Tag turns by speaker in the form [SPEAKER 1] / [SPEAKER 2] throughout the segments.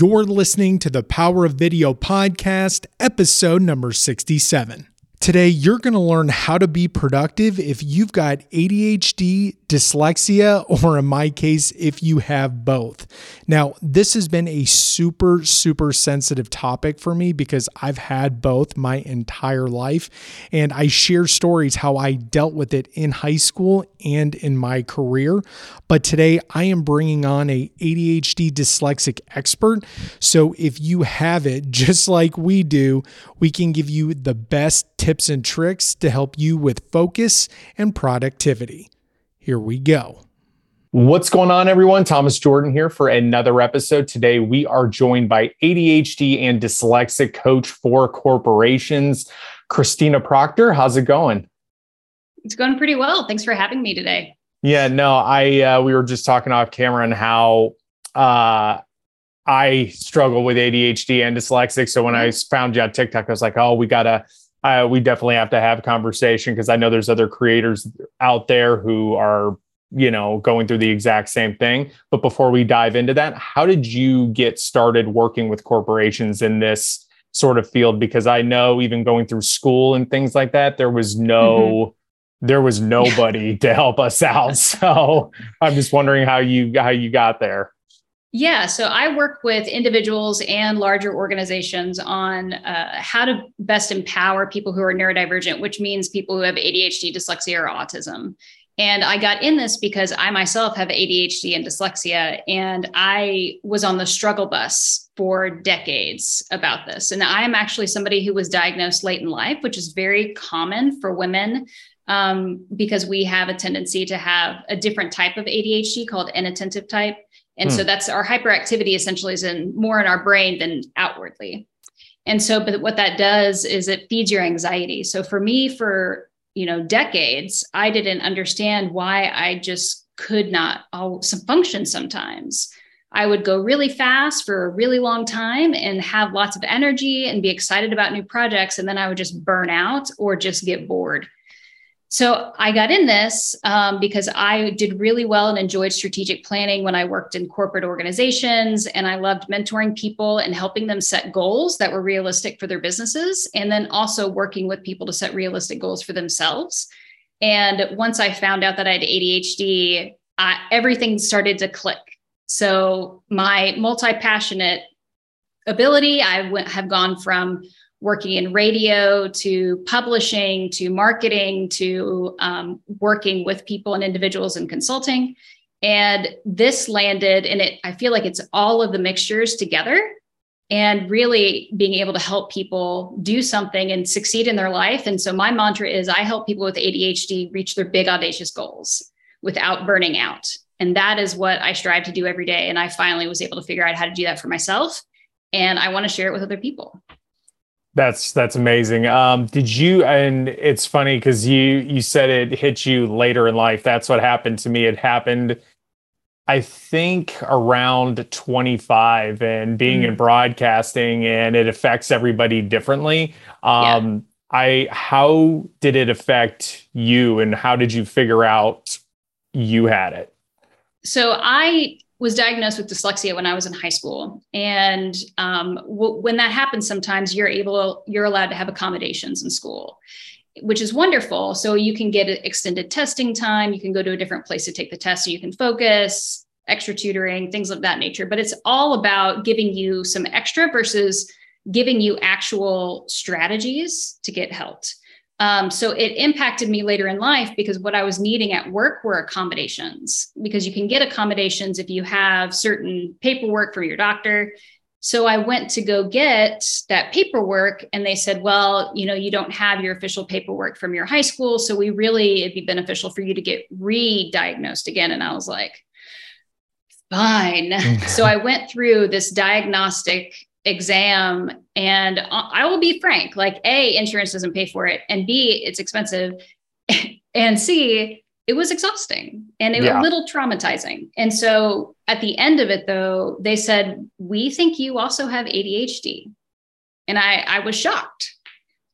[SPEAKER 1] You're listening to the Power of Video podcast, episode number 67. Today, you're going to learn how to be productive if you've got ADHD, dyslexia, or in my case, if you have both. Now, this has been a super, super sensitive topic for me because I've had both my entire life. And I share stories how I dealt with it in high school and in my career. But today, I am bringing on a ADHD dyslexic expert. So if you have it, just like we do, we can give you the best tips tips and tricks to help you with focus and productivity. Here we go.
[SPEAKER 2] What's going on, everyone? Thomas Jordan here for another episode. Today, we are joined by ADHD and dyslexic coach for corporations, Kristina Proctor. How's it going?
[SPEAKER 3] It's going pretty well. Thanks for having me today.
[SPEAKER 2] Yeah, no, I uh, we were just talking off camera and how uh, I struggle with ADHD and dyslexic. So when I mm-hmm. found you on TikTok, I was like, oh, we gotta uh, we definitely have to have a conversation because I know there's other creators out there who are, you know, going through the exact same thing. But before we dive into that, how did you get started working with corporations in this sort of field? Because I know even going through school and things like that, there was no. Mm-hmm there was nobody to help us out so i'm just wondering how you how you got there
[SPEAKER 3] yeah, so I work with individuals and larger organizations on uh, how to best empower people who are neurodivergent, which means people who have ADHD, dyslexia, or autism. And I got in this because I myself have ADHD and dyslexia, and I was on the struggle bus for decades about this. And I am actually somebody who was diagnosed late in life, which is very common for women um, because we have a tendency to have a different type of ADHD called inattentive type and hmm. so that's our hyperactivity essentially is in more in our brain than outwardly. And so, but what that does is it feeds your anxiety. So for me, for you know decades, I didn't understand why I just could not all function sometimes. I would go really fast for a really long time and have lots of energy and be excited about new projects. And then I would just burn out or just get bored. So I got in this um, because I did really well and enjoyed strategic planning when I worked in corporate organizations. And I loved mentoring people and helping them set goals that were realistic for their businesses. And then also working with people to set realistic goals for themselves. And once I found out that I had ADHD, I, everything started to click. So my multi passionate ability, I have gone from working in radio to publishing to marketing to um, working with people and individuals and consulting. And this landed and it i feel like it's all of the mixtures together and really being able to help people do something and succeed in their life. And so my mantra is i help people with adhd reach their big audacious goals without burning out. And that is what i strive to do every day. And i finally was able to figure out how to do that for myself. And i want to share it with other people
[SPEAKER 2] that's that's amazing. Um, did you? And it's funny because you you said it hit you later in life. That's what happened to me. It happened, I think, around 25 and being mm. in broadcasting, and it affects everybody differently. Um, yeah. I how did it affect you, and how did you figure out you had it?
[SPEAKER 3] So I was diagnosed with dyslexia when I was in high school, and um, w- when that happens, sometimes you're able you're allowed to have accommodations in school, which is wonderful. So you can get extended testing time, you can go to a different place to take the test, so you can focus, extra tutoring, things of that nature. But it's all about giving you some extra versus giving you actual strategies to get helped. Um, so it impacted me later in life because what I was needing at work were accommodations because you can get accommodations if you have certain paperwork from your doctor. So I went to go get that paperwork and they said, well, you know, you don't have your official paperwork from your high school. So we really, it'd be beneficial for you to get re diagnosed again. And I was like, fine. so I went through this diagnostic exam and i will be frank like a insurance doesn't pay for it and b it's expensive and c it was exhausting and it yeah. was a little traumatizing. And so at the end of it though they said we think you also have adhd and i i was shocked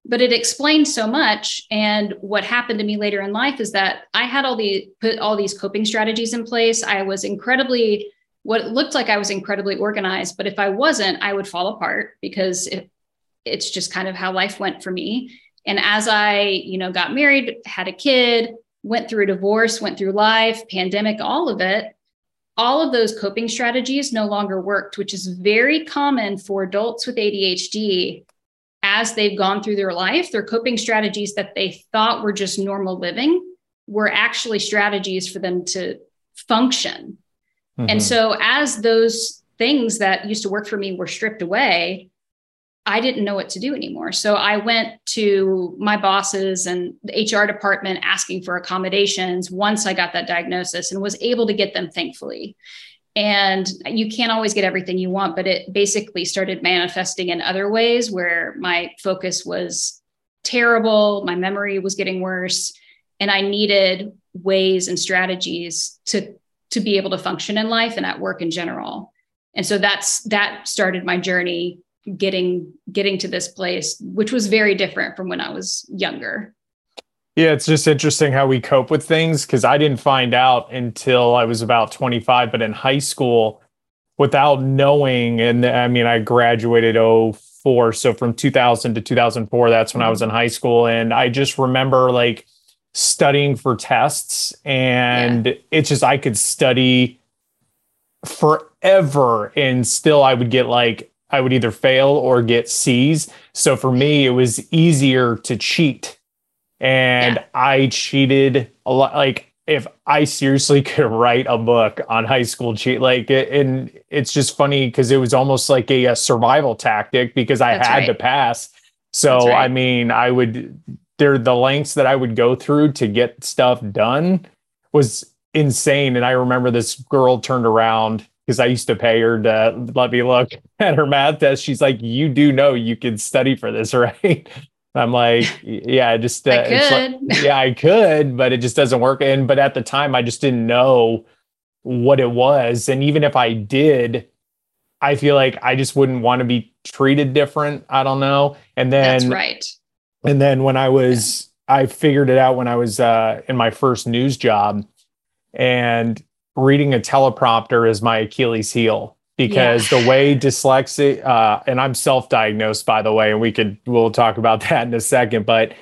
[SPEAKER 3] but it explained so much and what happened to me later in life is that i had all the put all these coping strategies in place. I was incredibly what it looked like I was incredibly organized, but if I wasn't, I would fall apart because it, it's just kind of how life went for me. And as I, you know, got married, had a kid, went through a divorce, went through life, pandemic, all of it, all of those coping strategies no longer worked, which is very common for adults with ADHD as they've gone through their life. Their coping strategies that they thought were just normal living were actually strategies for them to function. Mm-hmm. And so, as those things that used to work for me were stripped away, I didn't know what to do anymore. So I went to my bosses and the HR department asking for accommodations once I got that diagnosis and was able to get them, thankfully. And you can't always get everything you want, but it basically started manifesting in other ways where my focus was terrible, my memory was getting worse, and I needed ways and strategies to to be able to function in life and at work in general. And so that's that started my journey getting getting to this place which was very different from when i was younger
[SPEAKER 2] yeah it's just interesting how we cope with things because i didn't find out until i was about 25 but in high school without knowing and i mean i graduated 04 so from 2000 to 2004 that's when i was mm-hmm. in high school and i just remember like studying for tests and yeah. it's just i could study forever and still i would get like I would either fail or get C's. So for me, it was easier to cheat. And yeah. I cheated a lot. Like if I seriously could write a book on high school cheat, like, and it's just funny because it was almost like a, a, survival tactic because I That's had right. to pass. So, right. I mean, I would, there, the lengths that I would go through to get stuff done was insane. And I remember this girl turned around because I used to pay her to let me look at her math test. She's like, "You do know you can study for this, right?" I'm like, "Yeah, just uh,
[SPEAKER 3] I could.
[SPEAKER 2] Like, yeah, I could, but it just doesn't work." And but at the time, I just didn't know what it was, and even if I did, I feel like I just wouldn't want to be treated different. I don't know. And then
[SPEAKER 3] that's right.
[SPEAKER 2] And then when I was. I figured it out when I was uh, in my first news job, and reading a teleprompter is my Achilles heel because yeah. the way dyslexia uh, and I'm self-diagnosed by the way, and we could we'll talk about that in a second, but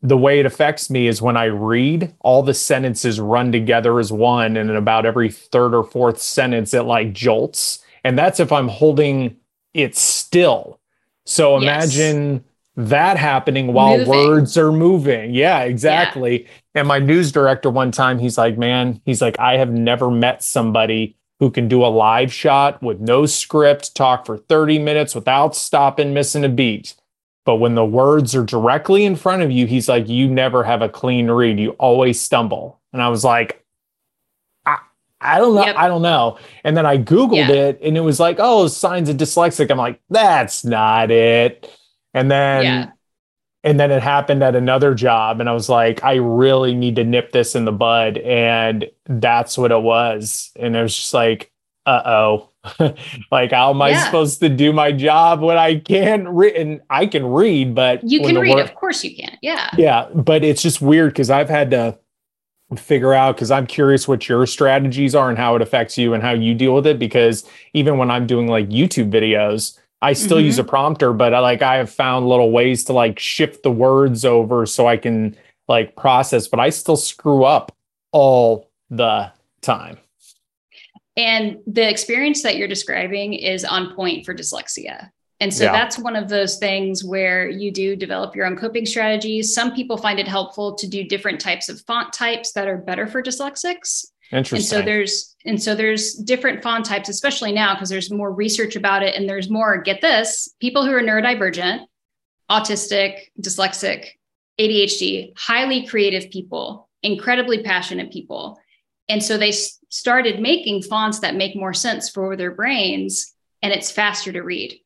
[SPEAKER 2] the way it affects me is when I read, all the sentences run together as one, and in about every third or fourth sentence, it like jolts. And that's if I'm holding it still. So imagine yes that happening while moving. words are moving. Yeah, exactly. Yeah. And my news director one time, he's like, man, he's like, I have never met somebody who can do a live shot with no script, talk for 30 minutes without stopping, missing a beat. But when the words are directly in front of you, he's like, you never have a clean read. You always stumble. And I was like, I, I don't know. Yep. I don't know. And then I Googled yeah. it and it was like, oh, signs of dyslexic. I'm like, that's not it. And then yeah. and then it happened at another job and I was like, I really need to nip this in the bud. And that's what it was. And it was just like, uh-oh. like how am I yeah. supposed to do my job when I can't read and I can read, but
[SPEAKER 3] you can read, work- of course you can. Yeah.
[SPEAKER 2] Yeah. But it's just weird because I've had to figure out because I'm curious what your strategies are and how it affects you and how you deal with it. Because even when I'm doing like YouTube videos, I still mm-hmm. use a prompter, but I like I have found little ways to like shift the words over so I can like process, but I still screw up all the time.
[SPEAKER 3] And the experience that you're describing is on point for dyslexia. And so yeah. that's one of those things where you do develop your own coping strategies. Some people find it helpful to do different types of font types that are better for dyslexics.
[SPEAKER 2] Interesting.
[SPEAKER 3] And so there's and so there's different font types, especially now because there's more research about it, and there's more. Get this: people who are neurodivergent, autistic, dyslexic, ADHD, highly creative people, incredibly passionate people, and so they s- started making fonts that make more sense for their brains, and it's faster to read.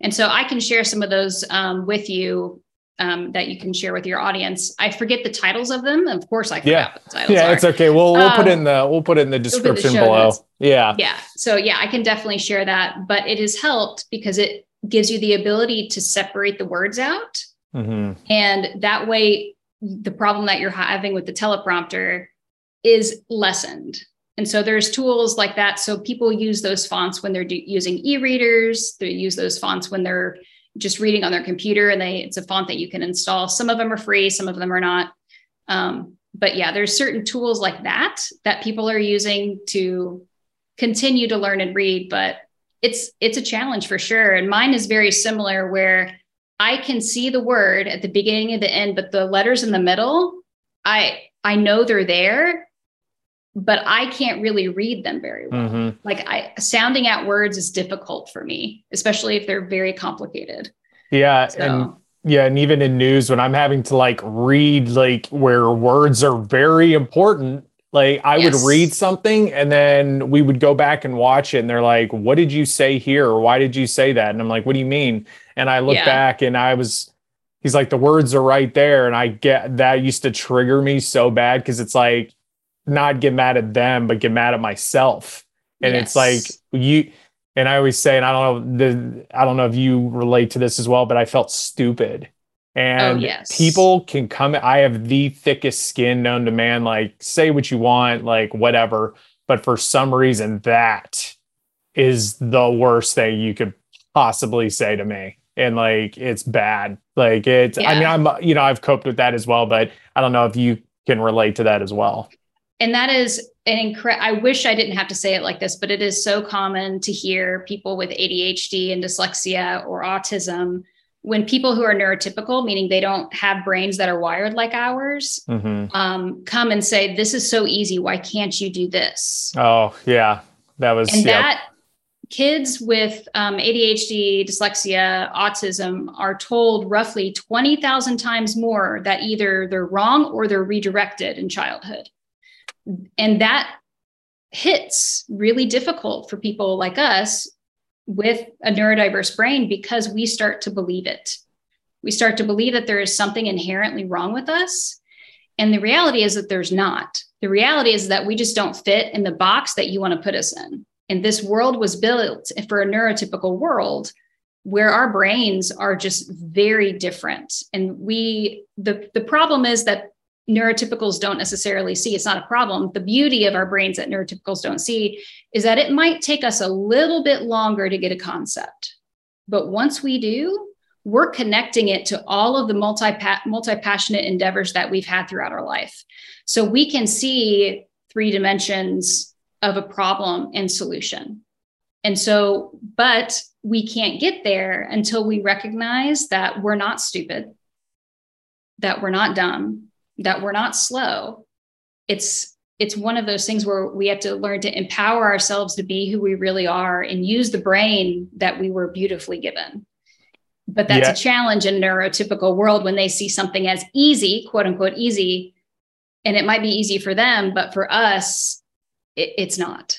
[SPEAKER 3] And so I can share some of those um, with you um, that you can share with your audience. I forget the titles of them. Of course, I
[SPEAKER 2] yeah.
[SPEAKER 3] What the titles yeah,
[SPEAKER 2] are. it's okay. We'll we'll um, put in the we'll put it in the description the below. Notes. Yeah,
[SPEAKER 3] yeah. So yeah, I can definitely share that. But it has helped because it gives you the ability to separate the words out, mm-hmm. and that way, the problem that you're having with the teleprompter is lessened. And so there's tools like that. So people use those fonts when they're do- using e-readers. They use those fonts when they're just reading on their computer, and they it's a font that you can install. Some of them are free, some of them are not. Um, but yeah, there's certain tools like that that people are using to continue to learn and read. But it's it's a challenge for sure. And mine is very similar, where I can see the word at the beginning and the end, but the letters in the middle, I I know they're there, but I can't really read them very well. Mm-hmm. Like I sounding out words is difficult for me, especially if they're very complicated.
[SPEAKER 2] Yeah. So. And yeah, and even in news when I'm having to like read like where words are very important, like I yes. would read something and then we would go back and watch it and they're like, "What did you say here?" or "Why did you say that?" And I'm like, "What do you mean?" And I look yeah. back and I was he's like the words are right there and I get that used to trigger me so bad cuz it's like not get mad at them, but get mad at myself. And yes. it's like you and I always say, and I don't know the I don't know if you relate to this as well, but I felt stupid. Oh, and oh, yes. people can come. I have the thickest skin known to man. Like, say what you want, like whatever. But for some reason, that is the worst thing you could possibly say to me. And like, it's bad. Like, it's, yeah. I mean, I'm, you know, I've coped with that as well, but I don't know if you can relate to that as well
[SPEAKER 3] and that is an incredible i wish i didn't have to say it like this but it is so common to hear people with adhd and dyslexia or autism when people who are neurotypical meaning they don't have brains that are wired like ours mm-hmm. um, come and say this is so easy. Why can't you do this?
[SPEAKER 2] Oh yeah. That was
[SPEAKER 3] and that kids with um, adhd dyslexia autism are told roughly 20000 times more that either they're wrong or they're redirected in childhood and that hits really difficult for people like us with a neurodiverse brain because we start to believe it. We start to believe that there is something inherently wrong with us. And the reality is that there's not. The reality is that we just don't fit in the box that you want to put us in. And this world was built for a neurotypical world where our brains are just very different. And we, the, the problem is that neurotypicals don't necessarily see. It's not a problem. The beauty of our brains that neurotypicals don't see is that it might take us a little bit longer to get a concept. But once we do, we're connecting it to all of the multi multi-passionate endeavors that we've had throughout our life. So we can see three dimensions of a problem and solution. And so, but we can't get there until we recognize that we're not stupid, that we're not dumb, that we're not slow. It's it's one of those things where we have to learn to empower ourselves to be who we really are and use the brain that we were beautifully given. But that's yeah. a challenge in neurotypical world when they see something as easy, quote unquote easy, and it might be easy for them, but for us, it, it's not.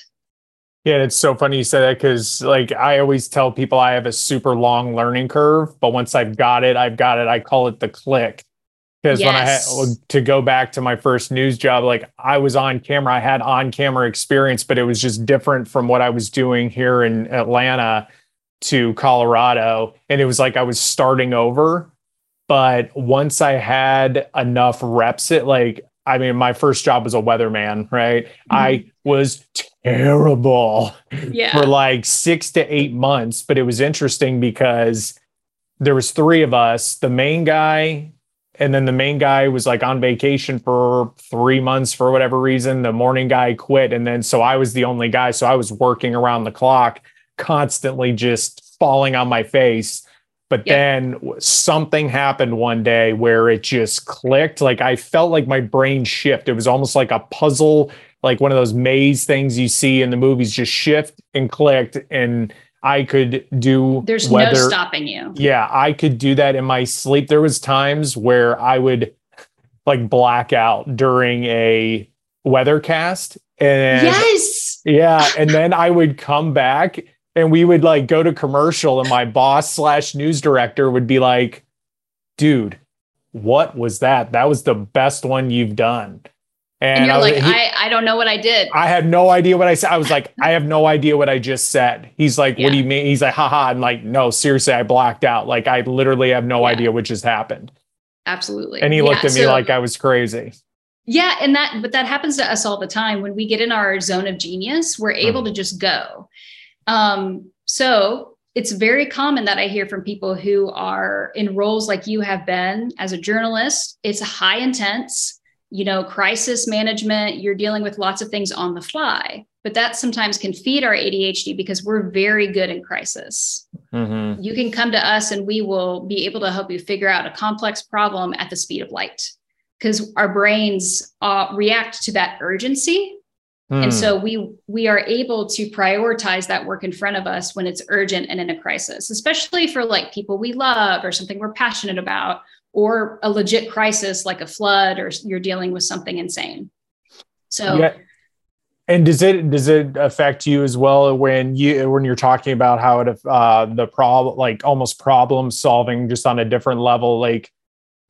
[SPEAKER 2] Yeah, it's so funny you said that because, like, I always tell people I have a super long learning curve, but once I've got it, I've got it. I call it the click because yes. when I had to go back to my first news job, like I was on camera, I had on camera experience, but it was just different from what I was doing here in Atlanta to Colorado. And it was like I was starting over. But once I had enough reps, it like, I mean, my first job was a weatherman, right? Mm-hmm. I was terrible yeah. for like six to eight months. But it was interesting because there was three of us, the main guy, and then the main guy was like on vacation for three months for whatever reason. The morning guy quit and then so i was the only guy. So i was working around the clock constantly just falling on my face. But then something happened one day where it just clicked. Like i felt like my brain shift. It was almost like a puzzle like one of those maze things you see in the movies just shift and clicked. And I could do
[SPEAKER 3] There's weather. no stopping you.
[SPEAKER 2] Yeah, I could do that in my sleep. There was times where I would like black out during a weathercast and
[SPEAKER 3] Yes.
[SPEAKER 2] Yeah, and then I would come back and we would like go to commercial and my boss slash news director would be like, "Dude, what was that? That was the best one you've done."
[SPEAKER 3] And, and you're I like, he, I, I don't know what I did.
[SPEAKER 2] I had no idea what I said. I was like, I have no idea what I just said. He's like, yeah. what do you mean? He's like, haha. I'm like, no, seriously, I blacked out. Like, I literally have no yeah. idea what just happened.
[SPEAKER 3] Absolutely.
[SPEAKER 2] And he looked yeah, at me so, like I was crazy.
[SPEAKER 3] Yeah, and that but that happens to us all the time. When we get in our zone of genius, we're able to just go. Um, so it's very common that I hear from people who are in roles like you have been as a journalist. It's high intense, you know, crisis management. You're dealing with lots of things on the fly, but that sometimes can feed our ADHD because we're very good in crisis. Mm-hmm. You can come to us and we will be able to help you figure out a complex problem at the speed of light because our brains uh, react to that urgency and hmm. so we we are able to prioritize that work in front of us when it's urgent and in a crisis, especially for like people we love or something we're passionate about or a legit crisis like a flood or you're dealing with something insane. So yeah.
[SPEAKER 2] And does it does it affect you as well when you when you're talking about how it uh, the problem like almost problem solving just on a different level? Like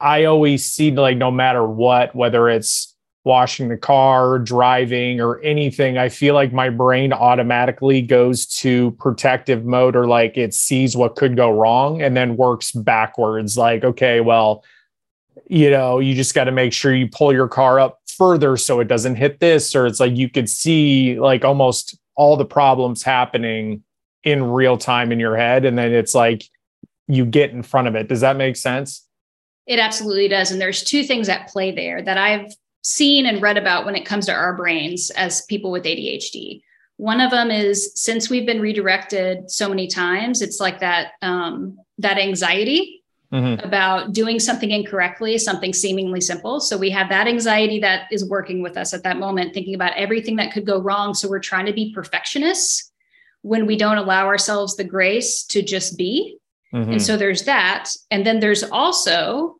[SPEAKER 2] I always see like no matter what, whether it's washing the car, driving, or anything, I feel like my brain automatically goes to protective mode or like it sees what could go wrong and then works backwards. Like, okay, well, you know, you just got to make sure you pull your car up further so it doesn't hit this, or it's like you could see like almost all the problems happening in real time in your head. And then it's like you get in front of it. Does that make sense?
[SPEAKER 3] It absolutely does. And there's two things at play there that I've seen and read about when it comes to our brains as people with ADHD. One of them is since we've been redirected so many times, it's like that um, that anxiety mm-hmm. about doing something incorrectly, something seemingly simple. So we have that anxiety that is working with us at that moment, thinking about everything that could go wrong. So we're trying to be perfectionists when we don't allow ourselves the grace to just be. Mm-hmm. And so there's that. And then there's also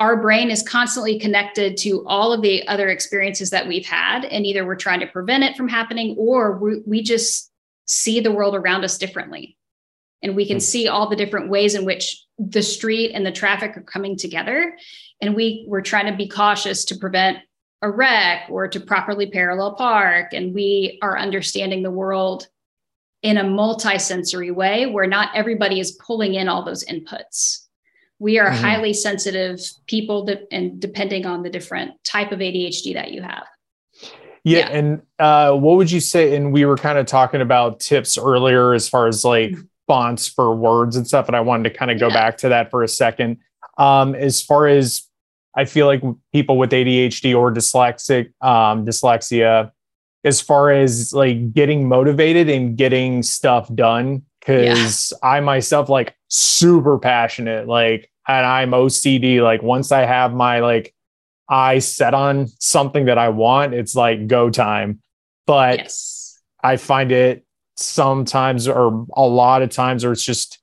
[SPEAKER 3] our brain is constantly connected to all of the other experiences that we've had and either we're trying to prevent it from happening or we, we just see the world around us differently. And we can mm-hmm. see all the different ways in which the street and the traffic are coming together. And we we're trying to be cautious to prevent a wreck or to properly parallel park. And we are understanding the world in a multi-sensory way where not everybody is pulling in all those inputs we are mm-hmm. highly sensitive people that, and depending on the different type of adhd that you have
[SPEAKER 2] yeah, yeah. and uh, what would you say and we were kind of talking about tips earlier as far as like mm-hmm. fonts for words and stuff and i wanted to kind of go yeah. back to that for a second um, as far as i feel like people with adhd or dyslexic um, dyslexia as far as like getting motivated and getting stuff done because yeah. I myself like super passionate, like, and I'm OCD. Like once I have my like eye set on something that I want, it's like go time. But yes. I find it sometimes or a lot of times or it's just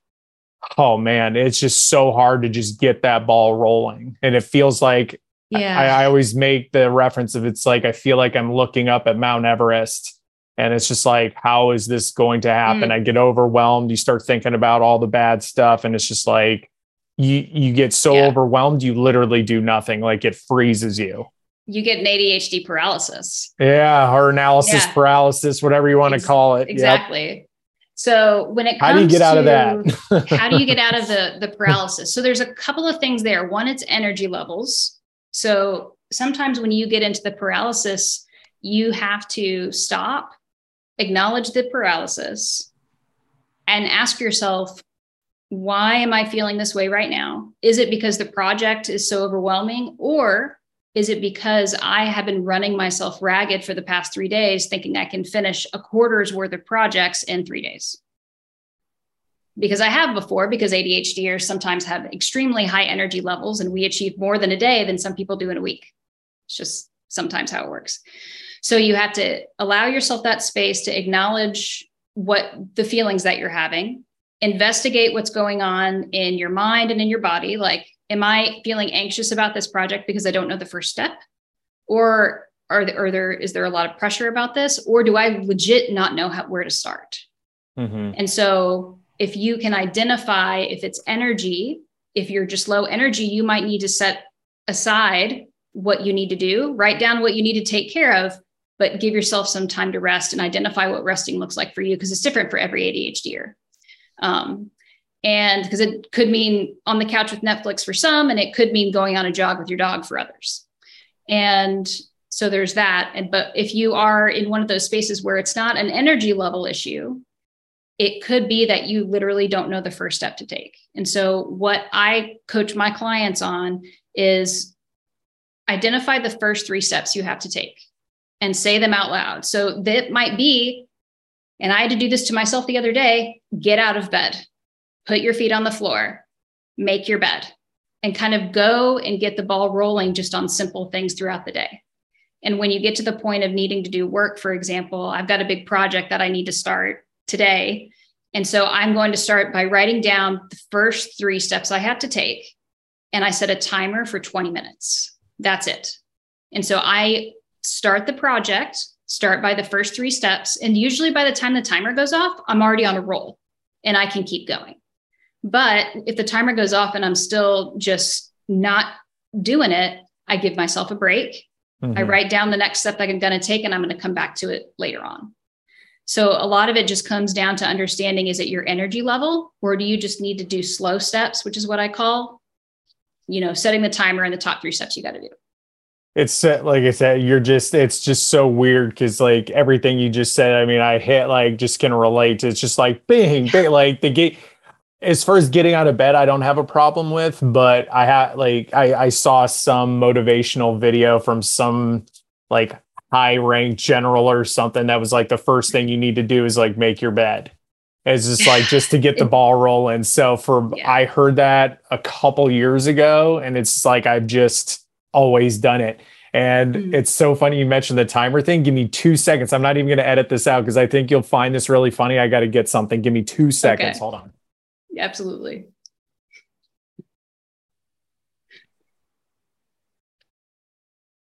[SPEAKER 2] oh man, it's just so hard to just get that ball rolling. And it feels like yeah. I, I always make the reference of it's like I feel like I'm looking up at Mount Everest and it's just like how is this going to happen mm. i get overwhelmed you start thinking about all the bad stuff and it's just like you you get so yeah. overwhelmed you literally do nothing. Like it freezes you.
[SPEAKER 3] You get an adhd paralysis.
[SPEAKER 2] Yeah or analysis yeah. paralysis whatever you want Ex- to call it.
[SPEAKER 3] Exactly. Yep. so when it
[SPEAKER 2] comes how do you get to, out of that?
[SPEAKER 3] how do you get out of the the paralysis? So there's a couple of things there. One it's energy levels. So sometimes when you get into the paralysis you have to stop acknowledge the paralysis and ask yourself, why am I feeling this way right now? Is it because the project is so overwhelming? Or is it because I have been running myself ragged for the past three days, thinking I can finish a quarter's worth of projects in three days? Because I have before, because ADHDers sometimes have extremely high energy levels, and we achieve more than a day than some people do in a week. It's just sometimes how it works. So you have to allow yourself that space to acknowledge what the feelings that you're having, investigate what's going on in your mind and in your body. Like, am I feeling anxious about this project because I don't know the first step? Or are there, are there is there a lot of pressure about this? Or do I legit not know how, where to start? Mm-hmm. And so if you can identify if it's energy, if you're just low energy, you might need to set aside what you need to do, write down what you need to take care of, but give yourself some time to rest and identify what resting looks like for you because it's different for every ADHDer. Um, and because it could mean on the couch with Netflix for some, and it could mean going on a jog with your dog for others. And so there's that. And but if you are in one of those spaces where it's not an energy level issue, it could be that you literally don't know the first step to take. And so what I coach my clients on is identify the first three steps you have to take and say them out loud. So that might be, and I had to do this to myself the other day get out of bed, put your feet on the floor, make your bed, and kind of go and get the ball rolling just on simple things throughout the day. And when you get to the point of needing to do work, for example, I've got a big project that I need to start today. And so I'm going to start by writing down the first three steps I have to take. And I set a timer for 20 minutes. That's it. And so I start the project, start by the first three steps. And usually by the time the timer goes off, I'm already on a roll and I can keep going. But if the timer goes off and I'm still just not doing it, I give myself a break. Mm-hmm. I write down the next step that I'm going to take and I'm going to come back to it later on. So a lot of it just comes down to understanding is it your energy level or do you just need to do slow steps, which is what I call, you know, setting the timer and the top three steps you got to do.
[SPEAKER 2] It's like I said, you're just, it's just so weird because like everything you just said, I mean, I hit like just can relate. It's just like bing, bing, like the gate. As far as getting out of bed, I don't have a problem with, but I had like, I, I saw some motivational video from some like high ranked general or something that was like the first thing you need to do is like make your bed. It's just like just to get the ball rolling. So for yeah. I heard that a couple years ago and it's like I've just always done it. And mm-hmm. it's so funny you mentioned the timer thing. Give me two seconds. I'm not even going to edit this out because I think you'll find this really funny. I got to get something. Give me two seconds. Okay. Hold on.
[SPEAKER 3] Absolutely.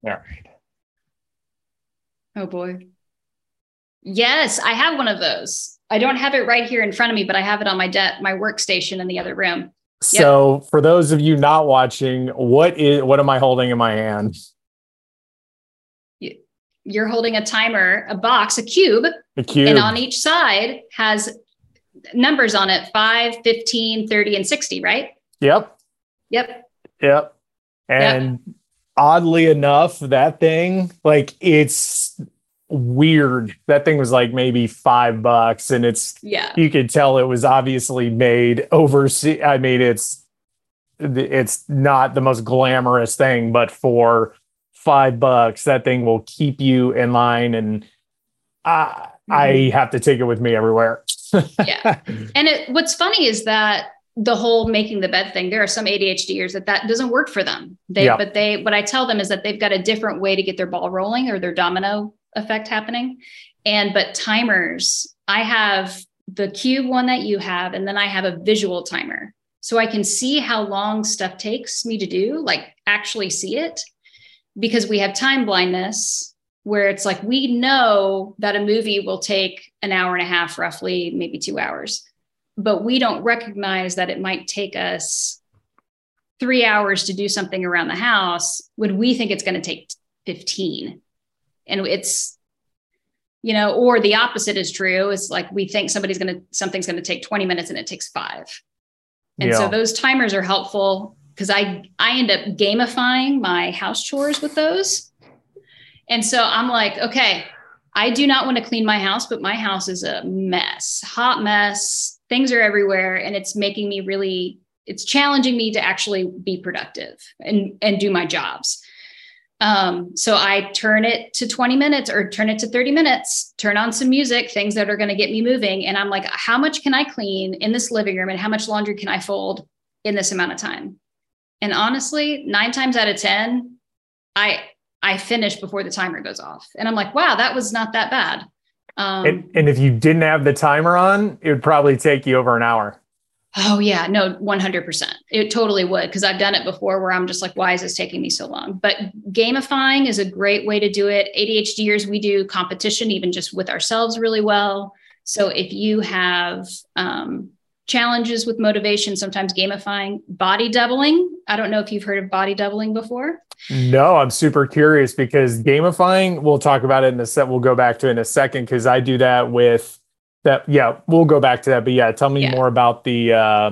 [SPEAKER 2] All right.
[SPEAKER 3] Oh boy. Yes, I have one of those. I don't have it right here in front of me, but I have it on my de- my workstation in the other room.
[SPEAKER 2] So, yep. for those of you not watching, what is what am I holding in my hand?
[SPEAKER 3] You're holding a timer, a box, a cube.
[SPEAKER 2] A cube.
[SPEAKER 3] And on each side has numbers on it 5, 15, 30, and 60, right?
[SPEAKER 2] Yep.
[SPEAKER 3] Yep.
[SPEAKER 2] Yep. And yep oddly enough, that thing, like it's weird. That thing was like maybe five bucks, and it's
[SPEAKER 3] yeah.
[SPEAKER 2] You could tell it was obviously made overseas. I mean, it's it's not the most glamorous thing, but for five bucks, that thing will keep you in line. And I mm-hmm. I have to take it with me everywhere.
[SPEAKER 3] yeah, and it, what's funny is that the whole making the bed thing there are some adhders that that doesn't work for them they yeah. but they what i tell them is that they've got a different way to get their ball rolling or their domino effect happening. And but timers i have the cube one that you have and then i have a visual timer. So i can see how long stuff takes me to do like actually see it because we have time blindness where it's like we know that a movie will take an hour and a half roughly maybe two hours. But we don't recognize that it might take us three hours to do something around the house when we think it's going to take 15 and it's you know or the opposite is true. It's like we think somebody's going to something's going to take 20 minutes and it takes five. And yeah. so those timers are helpful because i i end up gamifying my house chores with those. And so i'm like okay i do not want to clean my house but my house is a mess hot mess. Things are everywhere and it's making me really it's challenging me to actually be productive and and do my jobs um, so i turn it to 20 minutes or turn it to 30 minutes turn on some music things that are going to get me moving and i'm like how much can i clean in this living room and how much laundry can i fold in this amount of time? And honestly nine times out of ten i i finish before the timer goes off. And i'm like wow that was not that bad.
[SPEAKER 2] Um, and, and if you didn't have the timer on, it would probably take you over an hour.
[SPEAKER 3] Oh yeah, no, 100%. It totally would because I've done it before where I'm just like why is this taking me so long? But gamifying is a great way to do it. ADHDers we do competition even just with ourselves really well. So if you have um, challenges with motivation, sometimes gamifying, body doubling. I don't know if you've heard of body doubling before.
[SPEAKER 2] No, I'm super curious because gamifying, we'll talk about it in a set. We'll go back to in a second because I do that with that. Yeah, we'll go back to that. But yeah, tell me yeah. more about the uh,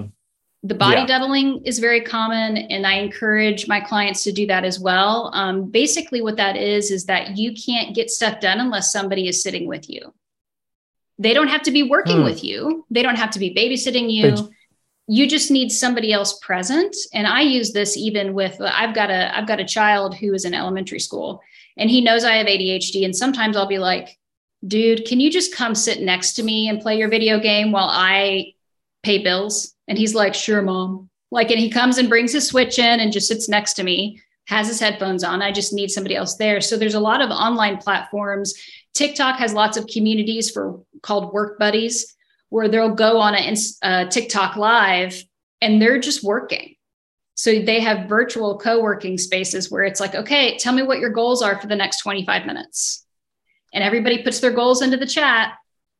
[SPEAKER 3] The body yeah. doubling is very common, and I encourage my clients to do that as well. Um, basically, what that is is that you can't get stuff done unless somebody is sitting with you. They don't have to be working hmm. with you. They don't have to be babysitting you. you just need somebody else present. And I use this even with I've got a I've got a child who is in elementary school, and he knows I have ADHD. And sometimes I'll be like, "Dude, can you just come sit next to me and play your video game while I pay bills?" And he's like, sure, mom. Like, and he comes and brings his switch in and just sits next to me, has his headphones on. I just need somebody else there. So there's a lot of online platforms. TikTok has lots of communities for called work buddies where they'll go on a uh, TikTok live and they're just working. So they have virtual co-working spaces where it's like, okay, tell me what your goals are for the next 25 minutes. And everybody puts their goals into the chat.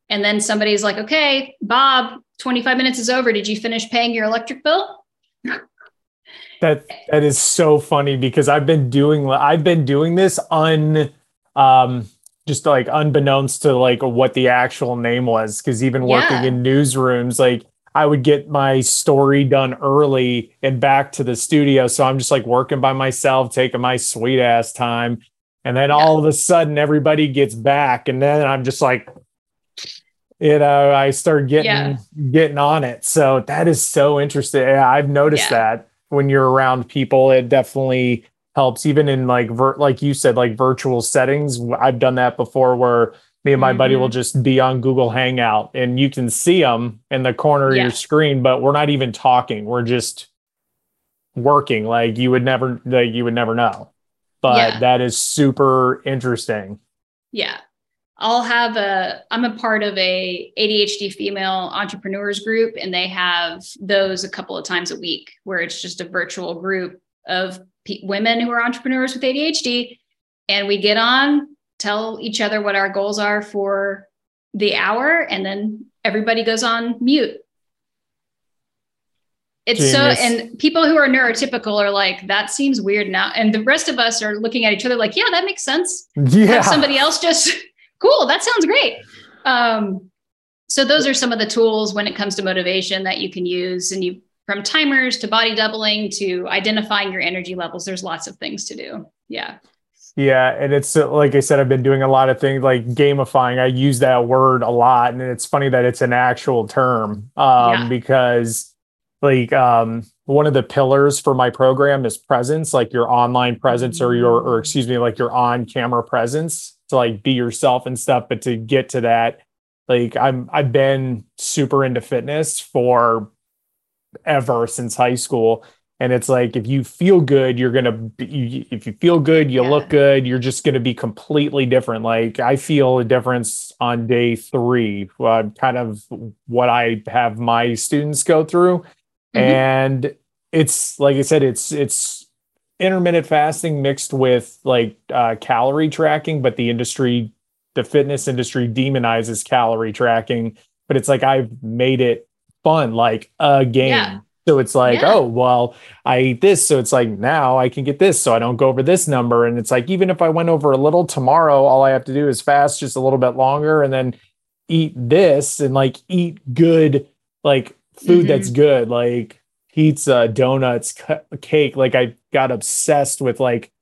[SPEAKER 3] And then somebody's like, okay, Bob, 25 minutes is over. Did you finish paying your electric bill?
[SPEAKER 2] that that is so funny because I've been doing I've been doing this un um just like unbeknownst to like what the actual name was because even working yeah. in newsrooms like I would get my story done early and back to the studio so I'm just like working by myself taking my sweet ass time and then yeah. all of a sudden everybody gets back and then I'm just like you know, I start getting yeah. getting on it. So that is so interesting. Yeah, I've noticed that when you're around people, it definitely helps. Even in like ver- like you said, like virtual settings. I've done that before, where me and my mm-hmm. buddy will mm-hmm. just be on Google Hangout, and you can see them in the corner yeah. of your screen, but we're not even talking. We're just working. Like you would never, like you would never know. But that is super interesting.
[SPEAKER 3] Yeah. I'll have a, I'm a part of a ADHD female entrepreneurs group, and they have those a couple of times a week where it's just a virtual group of women who are entrepreneurs with ADHD. And we get on, tell each other what our goals are for the hour, and then everybody goes on mute. It's Genius. so, and people who are neurotypical are like, that seems weird now. And the rest of us are looking at each other like, yeah, that makes sense.
[SPEAKER 2] Yeah. Have
[SPEAKER 3] somebody else just cool that sounds great um, so those are some of the tools when it comes to motivation that you can use and you from timers to body doubling to identifying your energy levels there's lots of things to do yeah
[SPEAKER 2] yeah and it's like i said i've been doing a lot of things like gamifying i use that word a lot and it's funny that it's an actual term um, yeah. because like um, one of the pillars for my program is presence like your online presence or your or excuse me like your on camera presence to like be yourself and stuff but to get to that like i'm i've been super into fitness for ever since high school. And it's like if you feel good you're gonna be, if you feel good you yeah. look good you're just gonna be completely different. Like i feel a difference on day three uh, kind of what i have my students go through mm-hmm. and it's like i said it's it's intermittent fasting mixed with like uh, calorie tracking, but the industry, the fitness industry demonizes calorie tracking. But it's like I've made it fun, like a game. Yeah. So it's like, yeah. oh, well, I eat this. So it's like now I can get this. So I don't go over this number. And it's like, even if I went over a little tomorrow, all I have to do is fast just a little bit longer and then eat this and like eat good, like food mm-hmm. that's good. Like pizza, donuts, cake. Like I got obsessed with like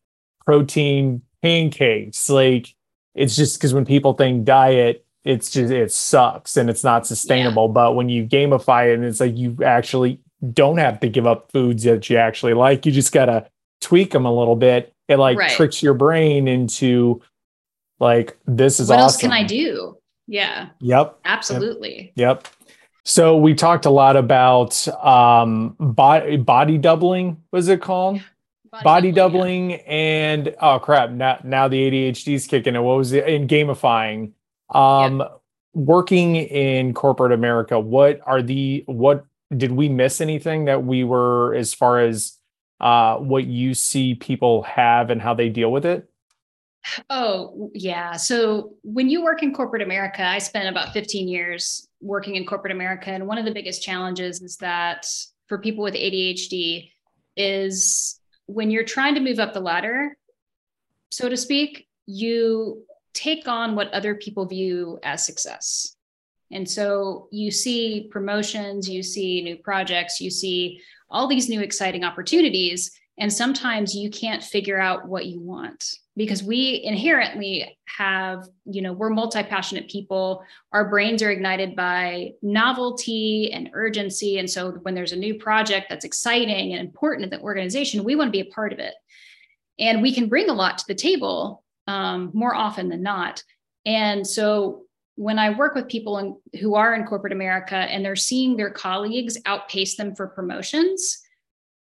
[SPEAKER 2] protein pancakes. Like it's just because when people think diet, it's just it sucks and it's not sustainable. Yeah. But when you gamify it and it's like you actually don't have to give up foods that you actually like, you just gotta tweak them a little bit. It like right. tricks your brain into like this is
[SPEAKER 3] what
[SPEAKER 2] awesome.
[SPEAKER 3] else can I do? Yeah.
[SPEAKER 2] Yep.
[SPEAKER 3] Absolutely.
[SPEAKER 2] Yep. So we talked a lot about um, body, body doubling. Was it called? Body, body doubling, yeah. and oh crap! Now now the ADHD is kicking in. What was it in gamifying? Um, yep. Working in corporate America, what are the what did we miss anything that we were as far as uh, what you see people have and how they deal with it?
[SPEAKER 3] Oh, yeah. So when you work in corporate America, I spent about 15 years working in corporate America. And one of the biggest challenges is that for people with ADHD is when you're trying to move up the ladder, so to speak, you take on what other people view as success. And so you see promotions, you see new projects, you see all these new exciting opportunities. And sometimes you can't figure out what you want because we inherently have, you know, we're multi passionate people. Our brains are ignited by novelty and urgency. And so when there's a new project that's exciting and important to the organization, we want to be a part of it. And we can bring a lot to the table um, more often than not. And so when I work with people in, who are in corporate America and they're seeing their colleagues outpace them for promotions,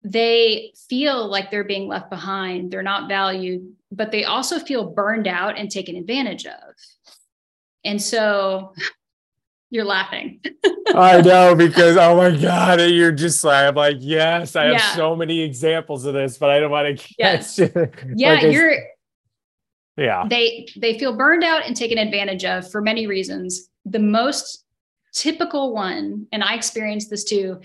[SPEAKER 3] they feel like they're being left behind, they're not valued, but they also feel burned out and taken advantage of. And so you're laughing.
[SPEAKER 2] I know because oh my god, you're just like I'm like yes, I have yeah. so many examples of this, but I don't want to.
[SPEAKER 3] Yes. yeah, like you're
[SPEAKER 2] yeah
[SPEAKER 3] they they feel burned out and taken advantage of for many reasons the most typical one and i experienced this too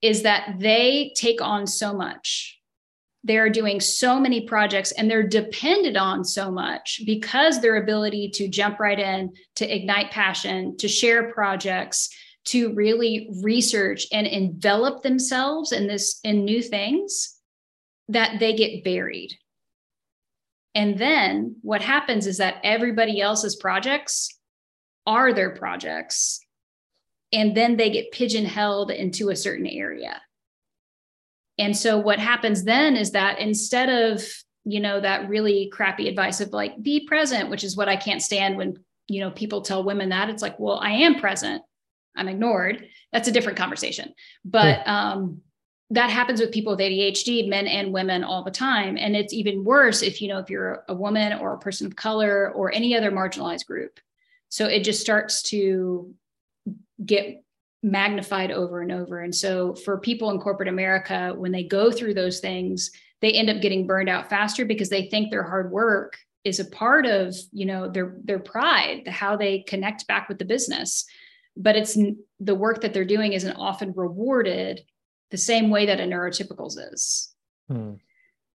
[SPEAKER 3] is that they take on so much they're doing so many projects and they're dependent on so much because their ability to jump right in to ignite passion to share projects to really research and envelop themselves in this in new things that they get buried and then what happens is that everybody else's projects are their projects. And then they get pigeonholed into a certain area. And so what happens then is that instead of, you know, that really crappy advice of like, be present, which is what I can't stand when, you know, people tell women that it's like, well, I am present. I'm ignored. That's a different conversation. But, um, that happens with people with ADHD, men and women all the time. And it's even worse if you know if you're a woman or a person of color or any other marginalized group. So it just starts to get magnified over and over. And so for people in corporate America, when they go through those things, they end up getting burned out faster because they think their hard work is a part of, you know, their their pride, how they connect back with the business. But it's the work that they're doing isn't often rewarded the same way that a neurotypicals is. Hmm.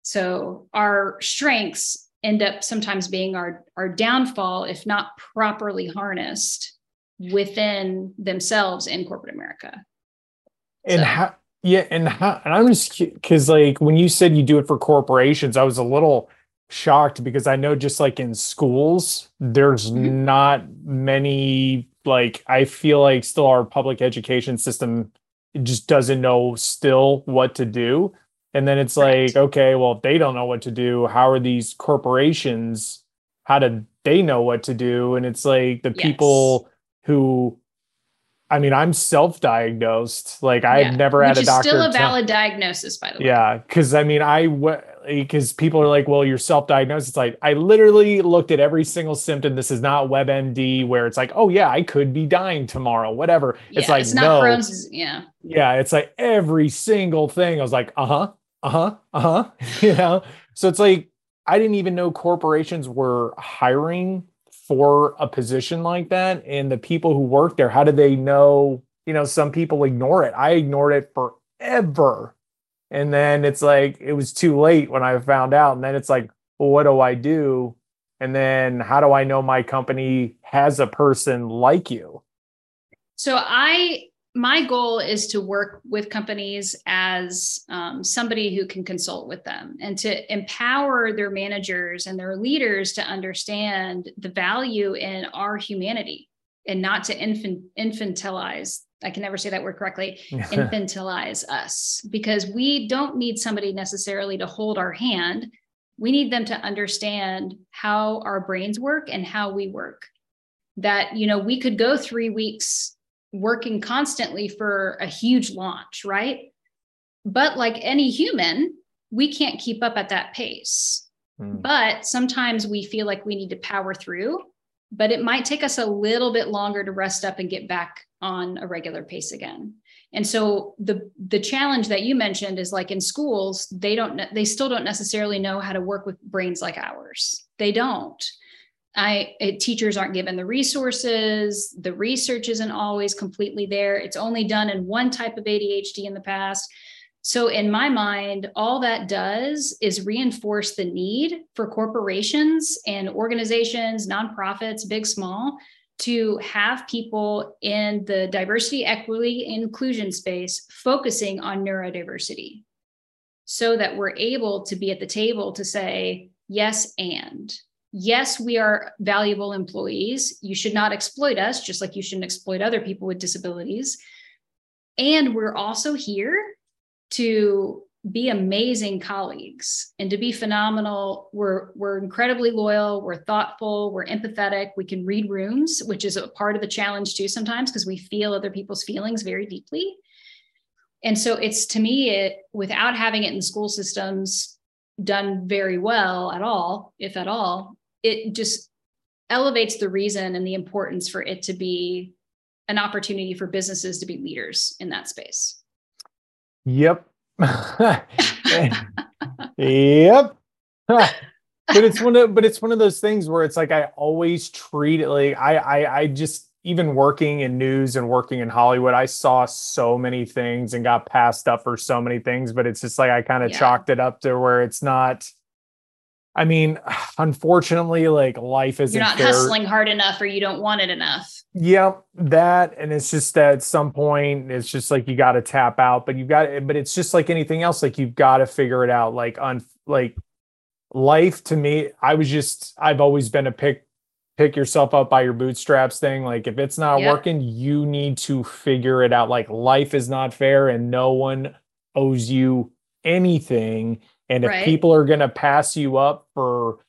[SPEAKER 3] So our strengths end up sometimes being our our downfall if not properly harnessed within themselves in corporate America.
[SPEAKER 2] And so. how yeah, and how and I'm just because like when you said you do it for corporations, I was a little shocked because I know just like in schools, there's mm-hmm. not many like I feel like still our public education system just doesn't know still what to do. And then it's right. like, okay, well, if they don't know what to do, how are these corporations? How do they know what to do? And it's like the yes. people who, I mean, I'm self-diagnosed. Like yeah. I've never
[SPEAKER 3] Which
[SPEAKER 2] had a doctor.
[SPEAKER 3] Still a valid tell- diagnosis, by the way.
[SPEAKER 2] Yeah, because I mean, I because people are like, well, you're self-diagnosed. It's like I literally looked at every single symptom. This is not WebMD where it's like, oh yeah, I could be dying tomorrow, whatever. Yeah, it's like it's no,
[SPEAKER 3] Crohn's, yeah,
[SPEAKER 2] yeah. It's like every single thing. I was like, uh huh, uh huh, uh huh. you know, so it's like I didn't even know corporations were hiring for a position like that, and the people who work there, how do they know? You know, some people ignore it. I ignored it forever and then it's like it was too late when I found out. And then it's like, well, what do I do? And then how do I know my company has a person like you?
[SPEAKER 3] So I my goal is to work with companies as um, somebody who can consult with them and to empower their managers and their leaders to understand the value in our humanity and not to infant, infantilize I can never say that word correctly, infantilize us because we don't need somebody necessarily to hold our hand. We need them to understand how our brains work and how we work. That, you know, we could go three weeks working constantly for a huge launch, right? But like any human, we can't keep up at that pace. Mm. But sometimes we feel like we need to power through, but it might take us a little bit longer to rest up and get back on a regular pace again and so the the challenge that you mentioned is like in schools they don't they still don't necessarily know how to work with brains like ours they don't i it, teachers aren't given the resources the research isn't always completely there. It's only done in one type of adhd in the past. So in my mind all that does is reinforce the need for corporations and organizations nonprofits big small to have people in the diversity, equity, inclusion space focusing on neurodiversity so that we're able to be at the table to say, yes, and yes, we are valuable employees. You should not exploit us, just like you shouldn't exploit other people with disabilities. And we're also here to be amazing colleagues and to be phenomenal. We're, we're incredibly loyal, we're thoughtful, we're empathetic, we can read rooms, which is a part of the challenge too sometimes because we feel other people's feelings very deeply. And so it's to me, it without having it in school systems done very well at all, if at all, it just elevates the reason and the importance for it to be an opportunity for businesses to be leaders in that space.
[SPEAKER 2] Yep. yep. but it's one of but it's one of those things where it's like I always treat it like I I I just even working in news and working in Hollywood, I saw so many things and got passed up for so many things, but it's just like I kind of yeah. chalked it up to where it's not I mean, unfortunately, like life isn't.
[SPEAKER 3] You're not fair. hustling hard enough, or you don't want it enough.
[SPEAKER 2] Yeah, that, and it's just that at some point, it's just like you got to tap out. But you've got, but it's just like anything else. Like you've got to figure it out. Like on, like life to me, I was just, I've always been a pick, pick yourself up by your bootstraps thing. Like if it's not yep. working, you need to figure it out. Like life is not fair, and no one owes you anything and if right. people are going to pass you up for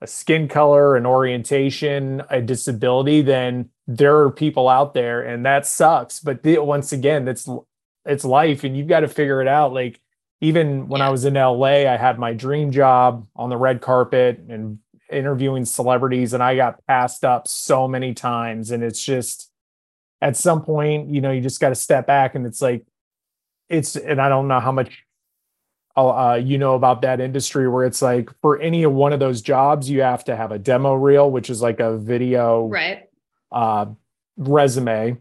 [SPEAKER 2] a skin color, an orientation, a disability, then there are people out there and that sucks. But the, once again, that's it's life and you've got to figure it out. Like even when yeah. I was in LA, I had my dream job on the red carpet and interviewing celebrities and I got passed up so many times. And it's just at some point, you know, you just got to step back and it's like, it's, and I don't know how much uh, you know about that industry where it's like for any one of those jobs you have to have a demo reel which is like a video
[SPEAKER 3] right.
[SPEAKER 2] uh, resume.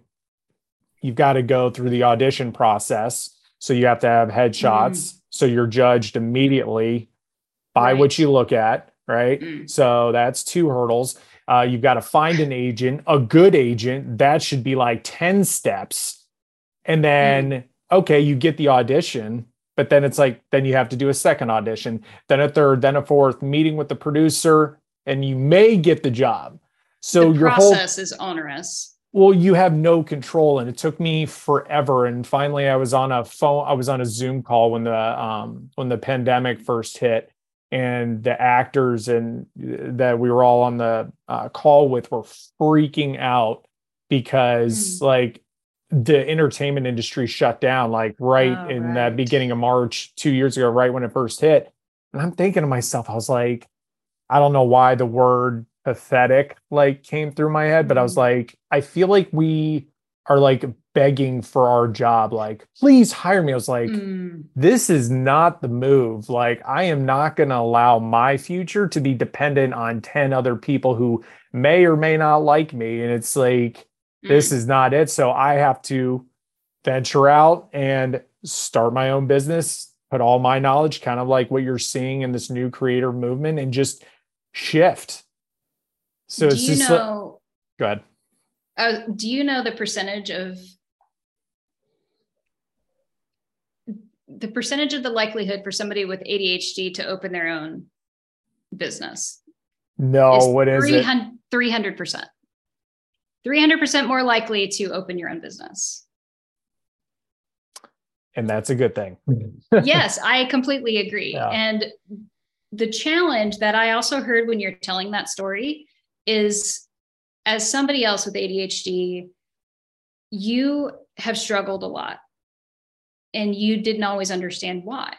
[SPEAKER 2] You've got to go through the audition process. So you have to have headshots. Mm. so you're judged immediately by right. what you look at right? Mm. so that's two hurdles. Uh, you've got to find an agent. A good agent that should be like 10 steps. And then mm. okay you get the audition but then it's like then you have to do a second audition then a third then a fourth meeting with the producer and you may get the job. So
[SPEAKER 3] the
[SPEAKER 2] your
[SPEAKER 3] process
[SPEAKER 2] whole,
[SPEAKER 3] is onerous.
[SPEAKER 2] Well you have no control and it took me forever. And finally i was on a phone i was on a zoom call when the um when the pandemic first hit and the actors and that we were all on the uh, call with were freaking out because mm. like the entertainment industry shut down like right oh, in right. that beginning of March two years ago, right when it first hit. And I'm thinking to myself, I was like, I don't know why the word pathetic like came through my head, but I was mm-hmm. like, I feel like we are like begging for our job, like, please hire me. I was like, mm. this is not the move. Like, I am not going to allow my future to be dependent on 10 other people who may or may not like me. And it's like, this mm. is not it. So I have to venture out and start my own business, put all my knowledge, kind of like what you're seeing in this new creator movement, and just shift. So
[SPEAKER 3] do
[SPEAKER 2] it's
[SPEAKER 3] you
[SPEAKER 2] just
[SPEAKER 3] know,
[SPEAKER 2] go ahead.
[SPEAKER 3] Uh, do you know the percentage of the percentage of the likelihood for somebody with ADHD to open their own business?
[SPEAKER 2] No, is what is 300,
[SPEAKER 3] it? 300%. 300% more likely to open your own business.
[SPEAKER 2] And that's a good thing.
[SPEAKER 3] yes, I completely agree. Yeah. And the challenge that I also heard when you're telling that story is as somebody else with ADHD, you have struggled a lot and you didn't always understand why.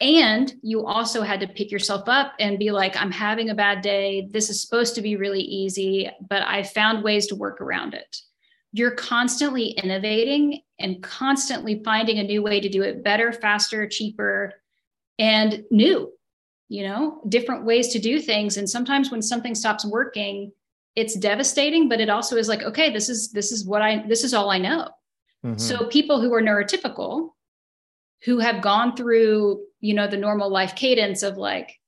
[SPEAKER 3] And you also had to pick yourself up and be like, I'm having a bad day. This is supposed to be really easy, but I found ways to work around it. You're constantly innovating and constantly finding a new way to do it better, faster, cheaper, and new, you know, different ways to do things. And sometimes when something stops working, it's devastating, but it also is like, okay, this is this is what I this is all I know. Mm-hmm. So people who are neurotypical who have gone through you know the normal life cadence of like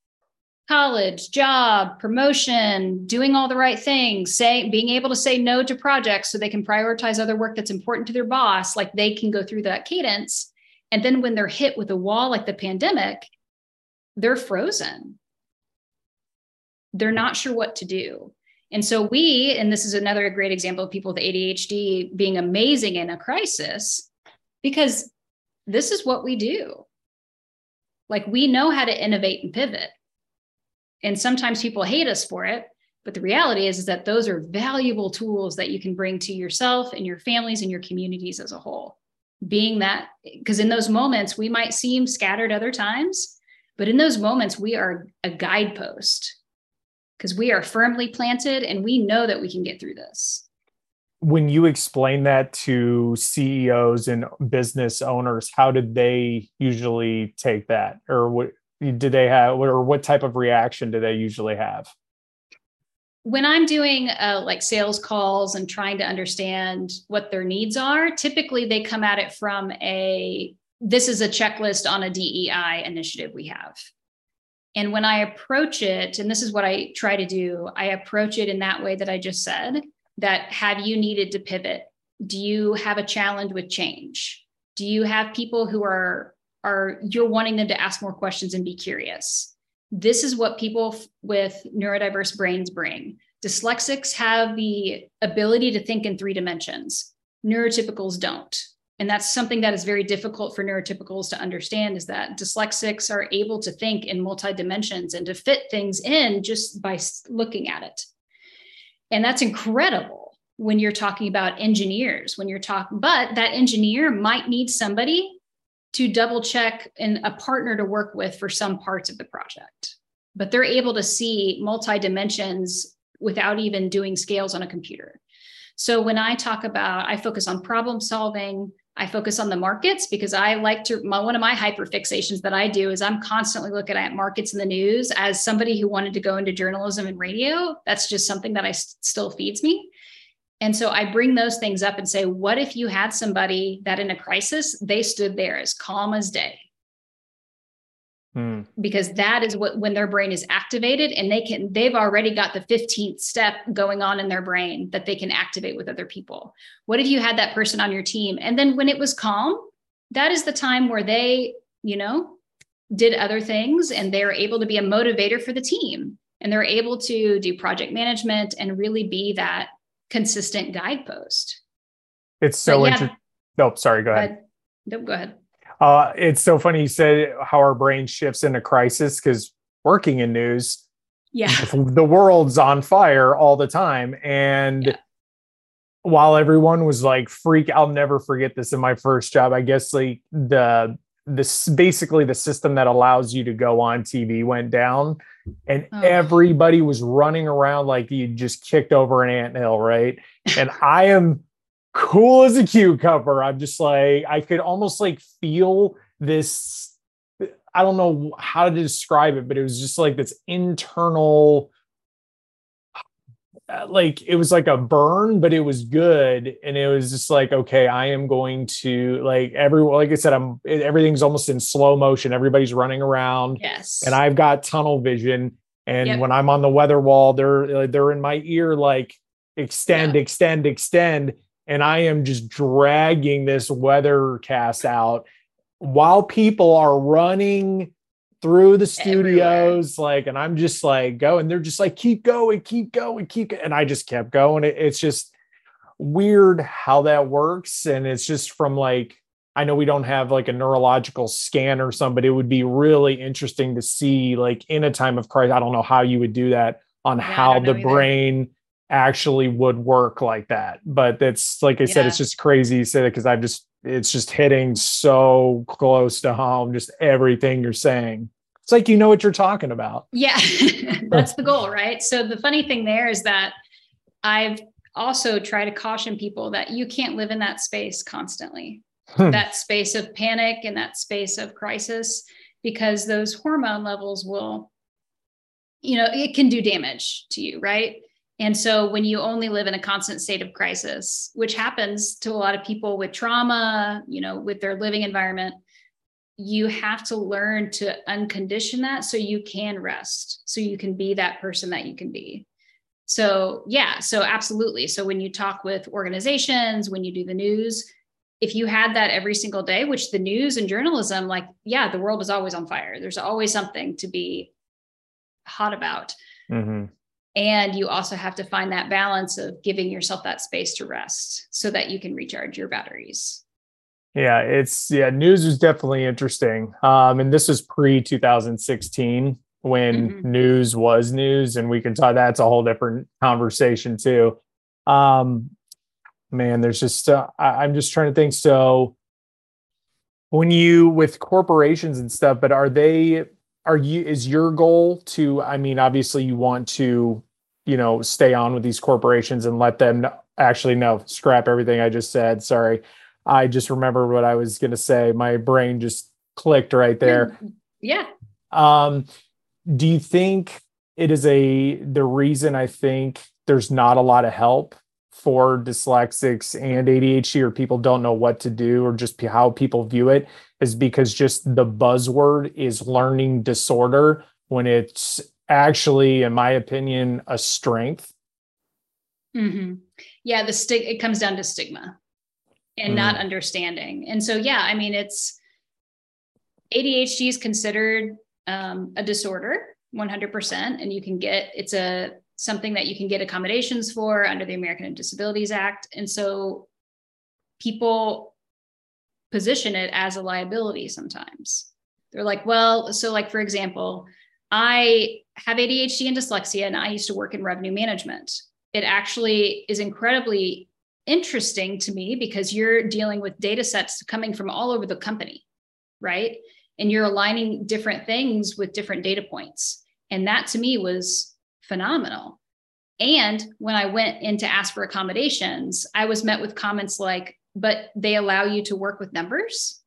[SPEAKER 3] college, job, promotion, doing all the right things, say being able to say no to projects so they can prioritize other work that's important to their boss, like they can go through that cadence. And then when they're hit with a wall like the pandemic, they're frozen. They're not sure what to do. And so we, and this is another great example of people with ADHD being amazing in a crisis, because this is what we do. Like we know how to innovate and pivot. And sometimes people hate us for it but the reality is, is that those are valuable tools that you can bring to yourself and your families and your communities as a whole. Being that because in those moments we might seem scattered other times but in those moments we are a guidepost because we are firmly planted and we know that we can get through this
[SPEAKER 2] when you explain that to CEOs and business owners, how did they usually take that, or what do they have or what type of reaction do they usually have?
[SPEAKER 3] When i'm doing uh, like sales calls and trying to understand what their needs are typically they come at it from a this is a checklist on a dei initiative we have. And when i approach it and this is what i try to do i approach it in that way that i just said that have you needed to pivot do you have a challenge with change do you have people who are are you're wanting them to ask more questions and be curious. This is what people f- with neurodiverse brains bring. Dyslexics have the ability to think in three dimensions. Neurotypicals don't. And that's something that is very difficult for neurotypicals to understand is that dyslexics are able to think in multi dimensions and to fit things in just by looking at it. And that's incredible when you're talking about engineers, when you're talking, but that engineer might need somebody to double check and a partner to work with for some parts of the project. But they're able to see multi dimensions without even doing scales on a computer. So when I talk about, I focus on problem solving. I focus on the markets because I like to. My, one of my hyper fixations that I do is I'm constantly looking at markets in the news. As somebody who wanted to go into journalism and radio, that's just something that I st- still feeds me. And so I bring those things up and say, what if you had somebody that in a crisis, they stood there as calm as day? Hmm. Because that is what when their brain is activated and they can, they've already got the 15th step going on in their brain that they can activate with other people. What if you had that person on your team? And then when it was calm, that is the time where they, you know, did other things and they're able to be a motivator for the team and they're able to do project management and really be that consistent guidepost.
[SPEAKER 2] It's so yeah, interesting. Nope, sorry, go ahead.
[SPEAKER 3] Nope, go ahead.
[SPEAKER 2] Uh, it's so funny you said how our brain shifts into crisis because working in news,
[SPEAKER 3] yeah,
[SPEAKER 2] the world's on fire all the time. And yeah. while everyone was like freak, I'll never forget this in my first job. I guess like the this basically the system that allows you to go on TV went down and oh. everybody was running around like you just kicked over an ant hill, right? and I am cool as a cucumber. I'm just like, I could almost like feel this. I don't know how to describe it, but it was just like this internal uh, like it was like a burn but it was good and it was just like okay i am going to like everyone like i said i'm everything's almost in slow motion everybody's running around
[SPEAKER 3] yes
[SPEAKER 2] and i've got tunnel vision and yep. when i'm on the weather wall they're they're in my ear like extend yeah. extend extend and i am just dragging this weather cast out while people are running through the studios Everywhere. like and i'm just like going they're just like keep going keep going keep and i just kept going it, it's just weird how that works and it's just from like i know we don't have like a neurological scan or something but it would be really interesting to see like in a time of crisis i don't know how you would do that on yeah, how the either. brain actually would work like that but that's like i yeah. said it's just crazy you said it because i've just it's just hitting so close to home, just everything you're saying. It's like you know what you're talking about.
[SPEAKER 3] Yeah, that's the goal, right? So the funny thing there is that I've also tried to caution people that you can't live in that space constantly, hmm. that space of panic and that space of crisis, because those hormone levels will, you know, it can do damage to you, right? And so when you only live in a constant state of crisis, which happens to a lot of people with trauma, you know, with their living environment, you have to learn to uncondition that so you can rest, so you can be that person that you can be. So, yeah, so absolutely. So, when you talk with organizations, when you do the news, if you had that every single day, which the news and journalism, like, yeah, the world is always on fire. There's always something to be hot about. Mm-hmm. And you also have to find that balance of giving yourself that space to rest so that you can recharge your batteries.
[SPEAKER 2] Yeah, it's yeah, news was definitely interesting. Um, and this was pre 2016 when mm-hmm. news was news, and we can talk that's a whole different conversation too. Um, man, there's just uh, I, I'm just trying to think. So when you with corporations and stuff, but are they are you is your goal to i mean obviously you want to you know stay on with these corporations and let them actually no scrap everything i just said sorry. I just remember what i was going to say. My brain just clicked right there.
[SPEAKER 3] Yeah.
[SPEAKER 2] Um do you think it is a the reason i think there's not a lot of help for dyslexics and ADHD or people don't know what to do or just how people view it is because just the buzzword is learning disorder when it's actually, in my opinion, a strength.
[SPEAKER 3] Mm-hmm. Yeah, the it comes down to stigma and mm. not understanding. And so, yeah, I mean, it's ADHD is considered um, a disorder 100%, and you can get it's a something that you can get accommodations for under the American Disabilities Act. And so people position it as a liability sometimes. They're like, well, so like for example, I have ADHD and dyslexia, and I used to work in revenue management. It actually is incredibly interesting to me because you're dealing with data sets coming from all over the company, right? And you're aligning different things with different data points. And that to me was phenomenal. And when I went in to ask for accommodations, I was met with comments like, but they allow you to work with numbers.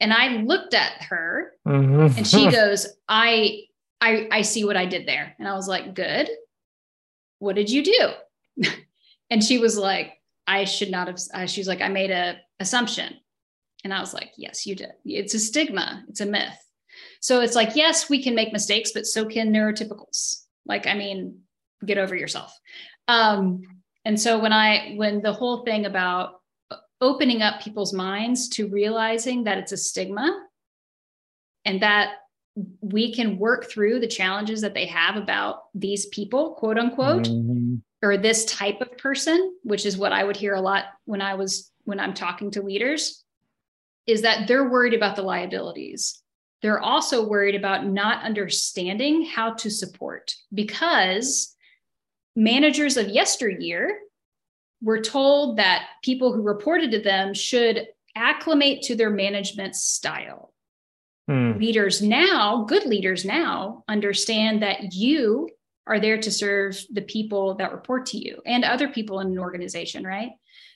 [SPEAKER 3] And I looked at her mm-hmm. and she goes, I, I, I see what I did there. And I was like, good. What did you do? and she was like, I should not have, uh, she's like, I made a assumption. And I was like, yes, you did. It's a stigma. It's a myth. So it's like, yes, we can make mistakes, but so can neurotypicals. Like, I mean, get over yourself. Um, and so when I, when the whole thing about opening up people's minds to realizing that it's a stigma and that we can work through the challenges that they have about these people, quote unquote, mm-hmm. or this type of person, which is what I would hear a lot when I was, when I'm talking to leaders, is that they're worried about the liabilities. They're also worried about not understanding how to support because managers of yesteryear were told that people who reported to them should acclimate to their management style. Hmm. Leaders now, good leaders now, understand that you are there to serve the people that report to you and other people in an organization, right?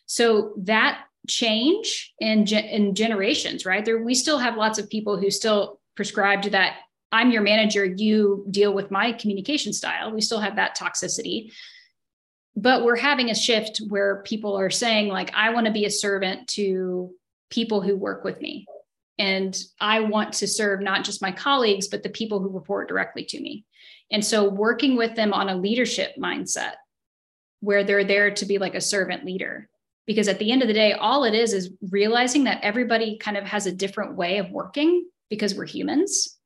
[SPEAKER 3] So that change in, ge- in generations, right? There, we still have lots of people who still prescribe to that. I'm your manager, you deal with my communication style. We still have that toxicity. But we're having a shift where people are saying, like, I want to be a servant to people who work with me. And I want to serve not just my colleagues, but the people who report directly to me. And so working with them on a leadership mindset where they're there to be like a servant leader because at the end of the day all it is is realizing that everybody kind of has a different way of working because we're humans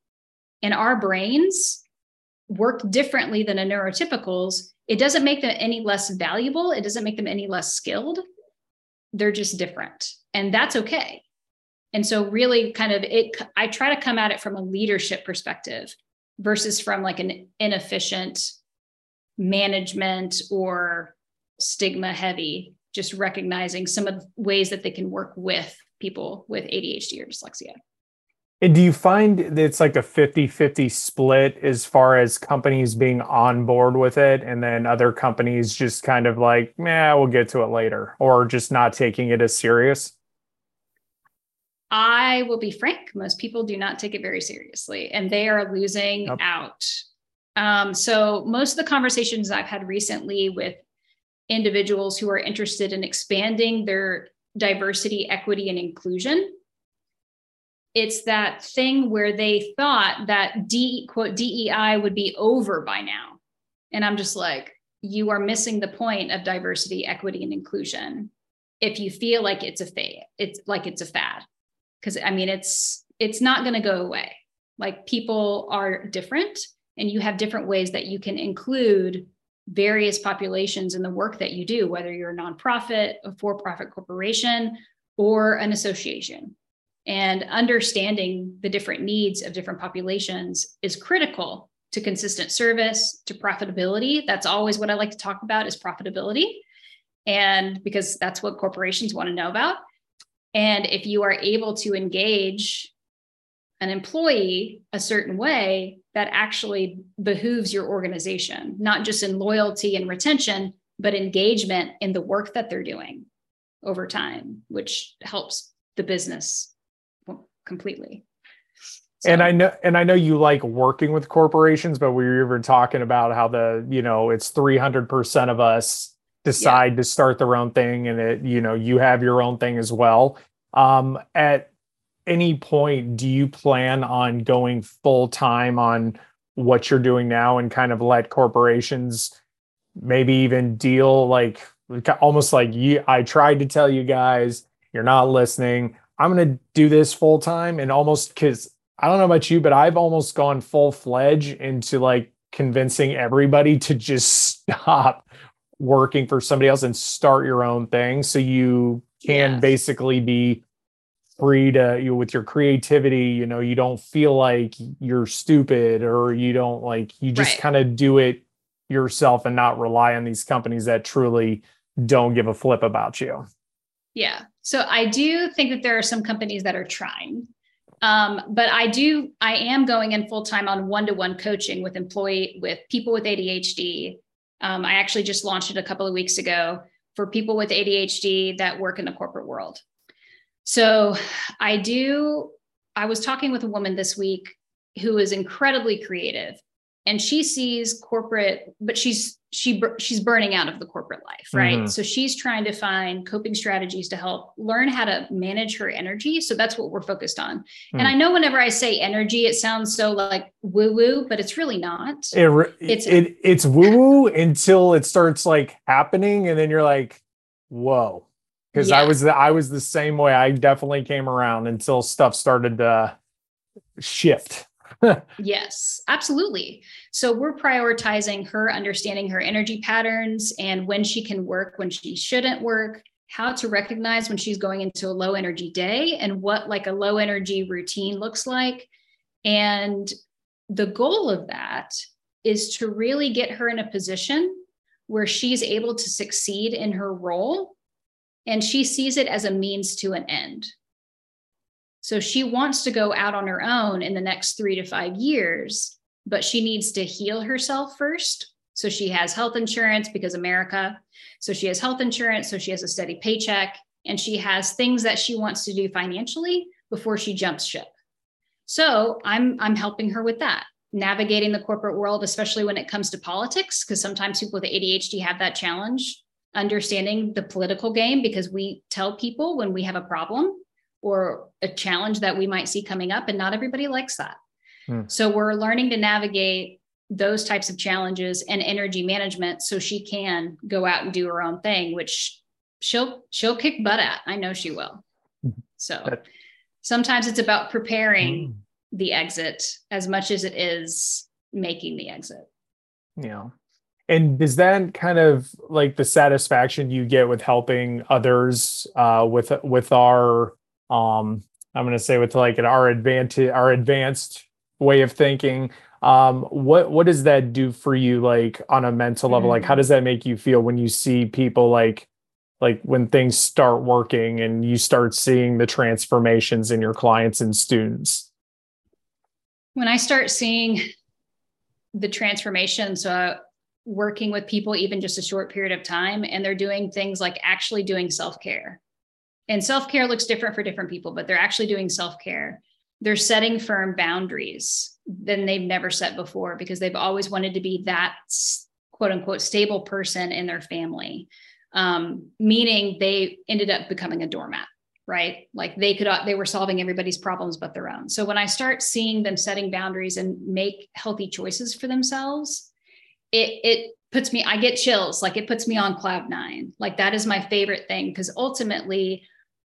[SPEAKER 3] and our brains work differently than a neurotypical's it doesn't make them any less valuable it doesn't make them any less skilled they're just different and that's okay and so really kind of it i try to come at it from a leadership perspective versus from like an inefficient management or stigma heavy just recognizing some of the ways that they can work with people with ADHD or dyslexia.
[SPEAKER 2] And do you find that it's like a 50 50 split as far as companies being on board with it and then other companies just kind of like, yeah, we'll get to it later or just not taking it as serious?
[SPEAKER 3] I will be frank, most people do not take it very seriously and they are losing yep. out. Um, so, most of the conversations I've had recently with individuals who are interested in expanding their diversity, equity, and inclusion it's that thing where they thought that D quote DEI would be over by now. And I'm just like, you are missing the point of diversity, equity, and inclusion if you feel like it's a fad, it's like it's a fad. Because I mean, it's it's not going to go away. Like people are different, and you have different ways that you can include various populations in the work that you do, whether you're a nonprofit, a for-profit corporation, or an association. And understanding the different needs of different populations is critical to consistent service, to profitability. That's always what I like to talk about is profitability. And because that's what corporations want to know about. And if you are able to engage an employee a certain way, that actually behooves your organization, not just in loyalty and retention, but engagement in the work that they're doing over time, which helps the business completely.
[SPEAKER 2] So. And I know, and I know you like working with corporations, but we were even talking about how the, you know, it's 300% of us decide yeah. to start their own thing and it, you know, you have your own thing as well. Um, at any point, do you plan on going full time on what you're doing now and kind of let corporations maybe even deal like almost like you, I tried to tell you guys, you're not listening. I'm going to do this full time and almost because I don't know about you, but I've almost gone full fledged into like convincing everybody to just stop working for somebody else and start your own thing. So you can yes. basically be free to you know, with your creativity, you know, you don't feel like you're stupid or you don't like you just right. kind of do it yourself and not rely on these companies that truly don't give a flip about you.
[SPEAKER 3] Yeah. So I do think that there are some companies that are trying um, but I do, I am going in full time on one to one coaching with employee, with people with ADHD. Um, I actually just launched it a couple of weeks ago for people with ADHD that work in the corporate world. So I do, I was talking with a woman this week who is incredibly creative and she sees corporate but she's she she's burning out of the corporate life right? Mm-hmm. so she's trying to find coping strategies to help learn how to manage her energy. So that's what we're focused on. Mm. and i know whenever i say energy it sounds so like woo woo but it's really not.
[SPEAKER 2] It, it's it, it's woo woo until it starts like happening and then you're like whoa. Because yeah. i was the, i was the same way. I definitely came around until stuff started to shift
[SPEAKER 3] yes, absolutely. So we're prioritizing her understanding her energy patterns and when she can work, when she shouldn't work, how to recognize when she's going into a low energy day and what like a low energy routine looks like. And the goal of that is to really get her in a position where she's able to succeed in her role and she sees it as a means to an end. So she wants to go out on her own in the next three to five years, but she needs to heal herself first. So she has health insurance because America. So she has health insurance. So she has a steady paycheck and she has things that she wants to do financially before she jumps ship. So I'm I'm helping her with that, navigating the corporate world, especially when it comes to politics, because sometimes people with ADHD have that challenge, understanding the political game, because we tell people when we have a problem or a challenge that we might see coming up and not everybody likes that hmm. so we're learning to navigate those types of challenges and energy management so she can go out and do her own thing which she'll she'll kick butt at i know she will mm-hmm. so sometimes it's about preparing mm. the exit as much as it is making the exit
[SPEAKER 2] yeah and is that kind of like the satisfaction you get with helping others uh, with with our um, I'm going to say with like an our advantage, our advanced way of thinking. Um, what what does that do for you, like on a mental level? Like, how mm. does that make you feel when you see people like like when things start working and you start seeing the transformations in your clients and students?
[SPEAKER 3] When I start seeing the transformations, uh, working with people even just a short period of time, and they're doing things like actually doing self care and self care looks different for different people, but they're actually doing self care. They're setting firm boundaries than they've never set before because they've always wanted to be that quote unquote stable person in their family, um, meaning they ended up becoming a doormat, right? Like they could, they were solving everybody's problems but their own. So when I start seeing them setting boundaries and make healthy choices for themselves, it, it puts me, I get chills. Like it puts me on cloud nine. Like that is my favorite thing because ultimately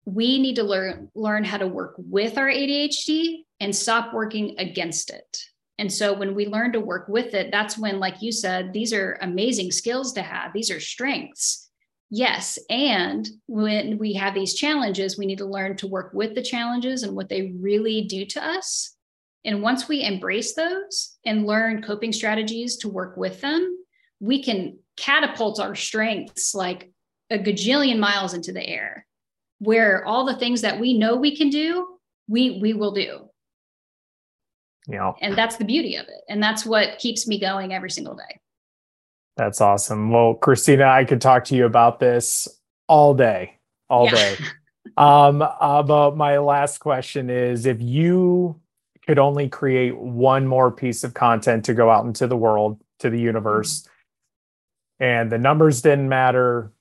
[SPEAKER 3] we need to learn, learn how to work with our ADHD and stop working against it. And so when we learn to work with it, that's when, like you said, these are amazing skills to have. These are strengths Yes. And when we have these challenges, we need to learn to work with the challenges and what they really do to us. And once we embrace those and learn coping strategies to work with them, we can catapult our strengths like a gajillion miles into the air, where all the things that we know we can do, we we will do.
[SPEAKER 2] Yeah.
[SPEAKER 3] And that's the beauty of it. And that's what keeps me going every single day.
[SPEAKER 2] That's awesome. Well, Kristina, I could talk to you about this all day, all yeah. day. Um, about my last question is if you could only create one more piece of content to go out into the world, to the universe, mm-hmm. and the numbers didn't matter,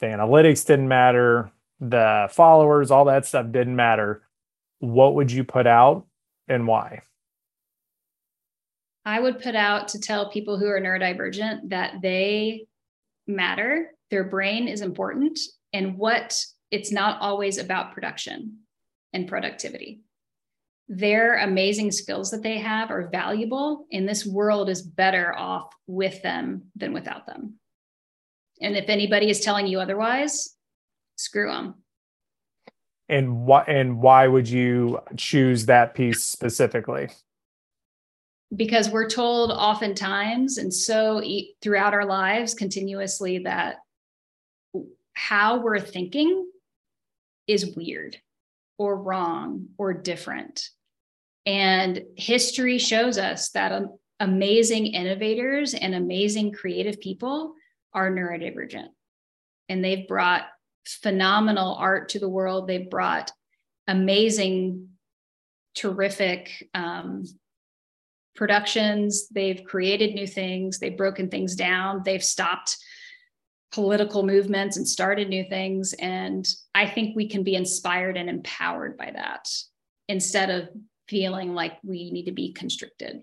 [SPEAKER 2] the analytics didn't matter, the followers, all that stuff didn't matter, what would you put out and why?
[SPEAKER 3] I would put out to tell people who are neurodivergent that they matter, their brain is important, and what it's not always about production and productivity. Their amazing skills that they have are valuable, and this world is better off with them than without them. And if anybody is telling you otherwise, screw them.
[SPEAKER 2] And why and why would you choose that piece specifically?
[SPEAKER 3] because we're told oftentimes and so throughout our lives continuously that how we're thinking is weird or wrong or different. And history shows us that um, amazing innovators and amazing creative people are neurodivergent. And they've brought phenomenal art to the world. They've brought amazing, terrific um, productions, they've created new things, they've broken things down, they've stopped political movements and started new things. And I think we can be inspired and empowered by that instead of feeling like we need to be constricted.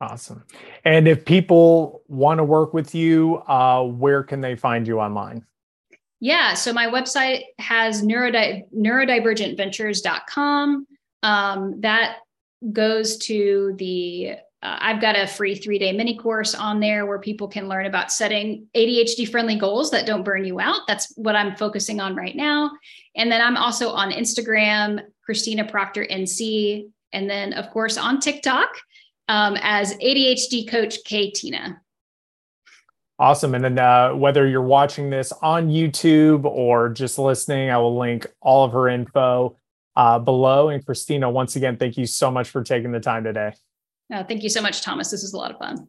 [SPEAKER 2] Awesome. And if people want to work with you, uh, where can they find you online?
[SPEAKER 3] Yeah, so my website has neurodi- neurodivergentventures.com. Um, that goes to the uh, I've got a free three day mini course on there where people can learn about setting ADHD friendly goals that don't burn you out. That's what I'm focusing on right now. And then I'm also on Instagram, Kristina Proctor NC, and then of course on TikTok um, as ADHD coach K Tina.
[SPEAKER 2] Awesome. And then uh, whether you're watching this on YouTube or just listening, I will link all of her info uh, below. And Kristina, once again, thank you so much for taking the time today.
[SPEAKER 3] Uh, thank you so much, Thomas. This is a lot of fun.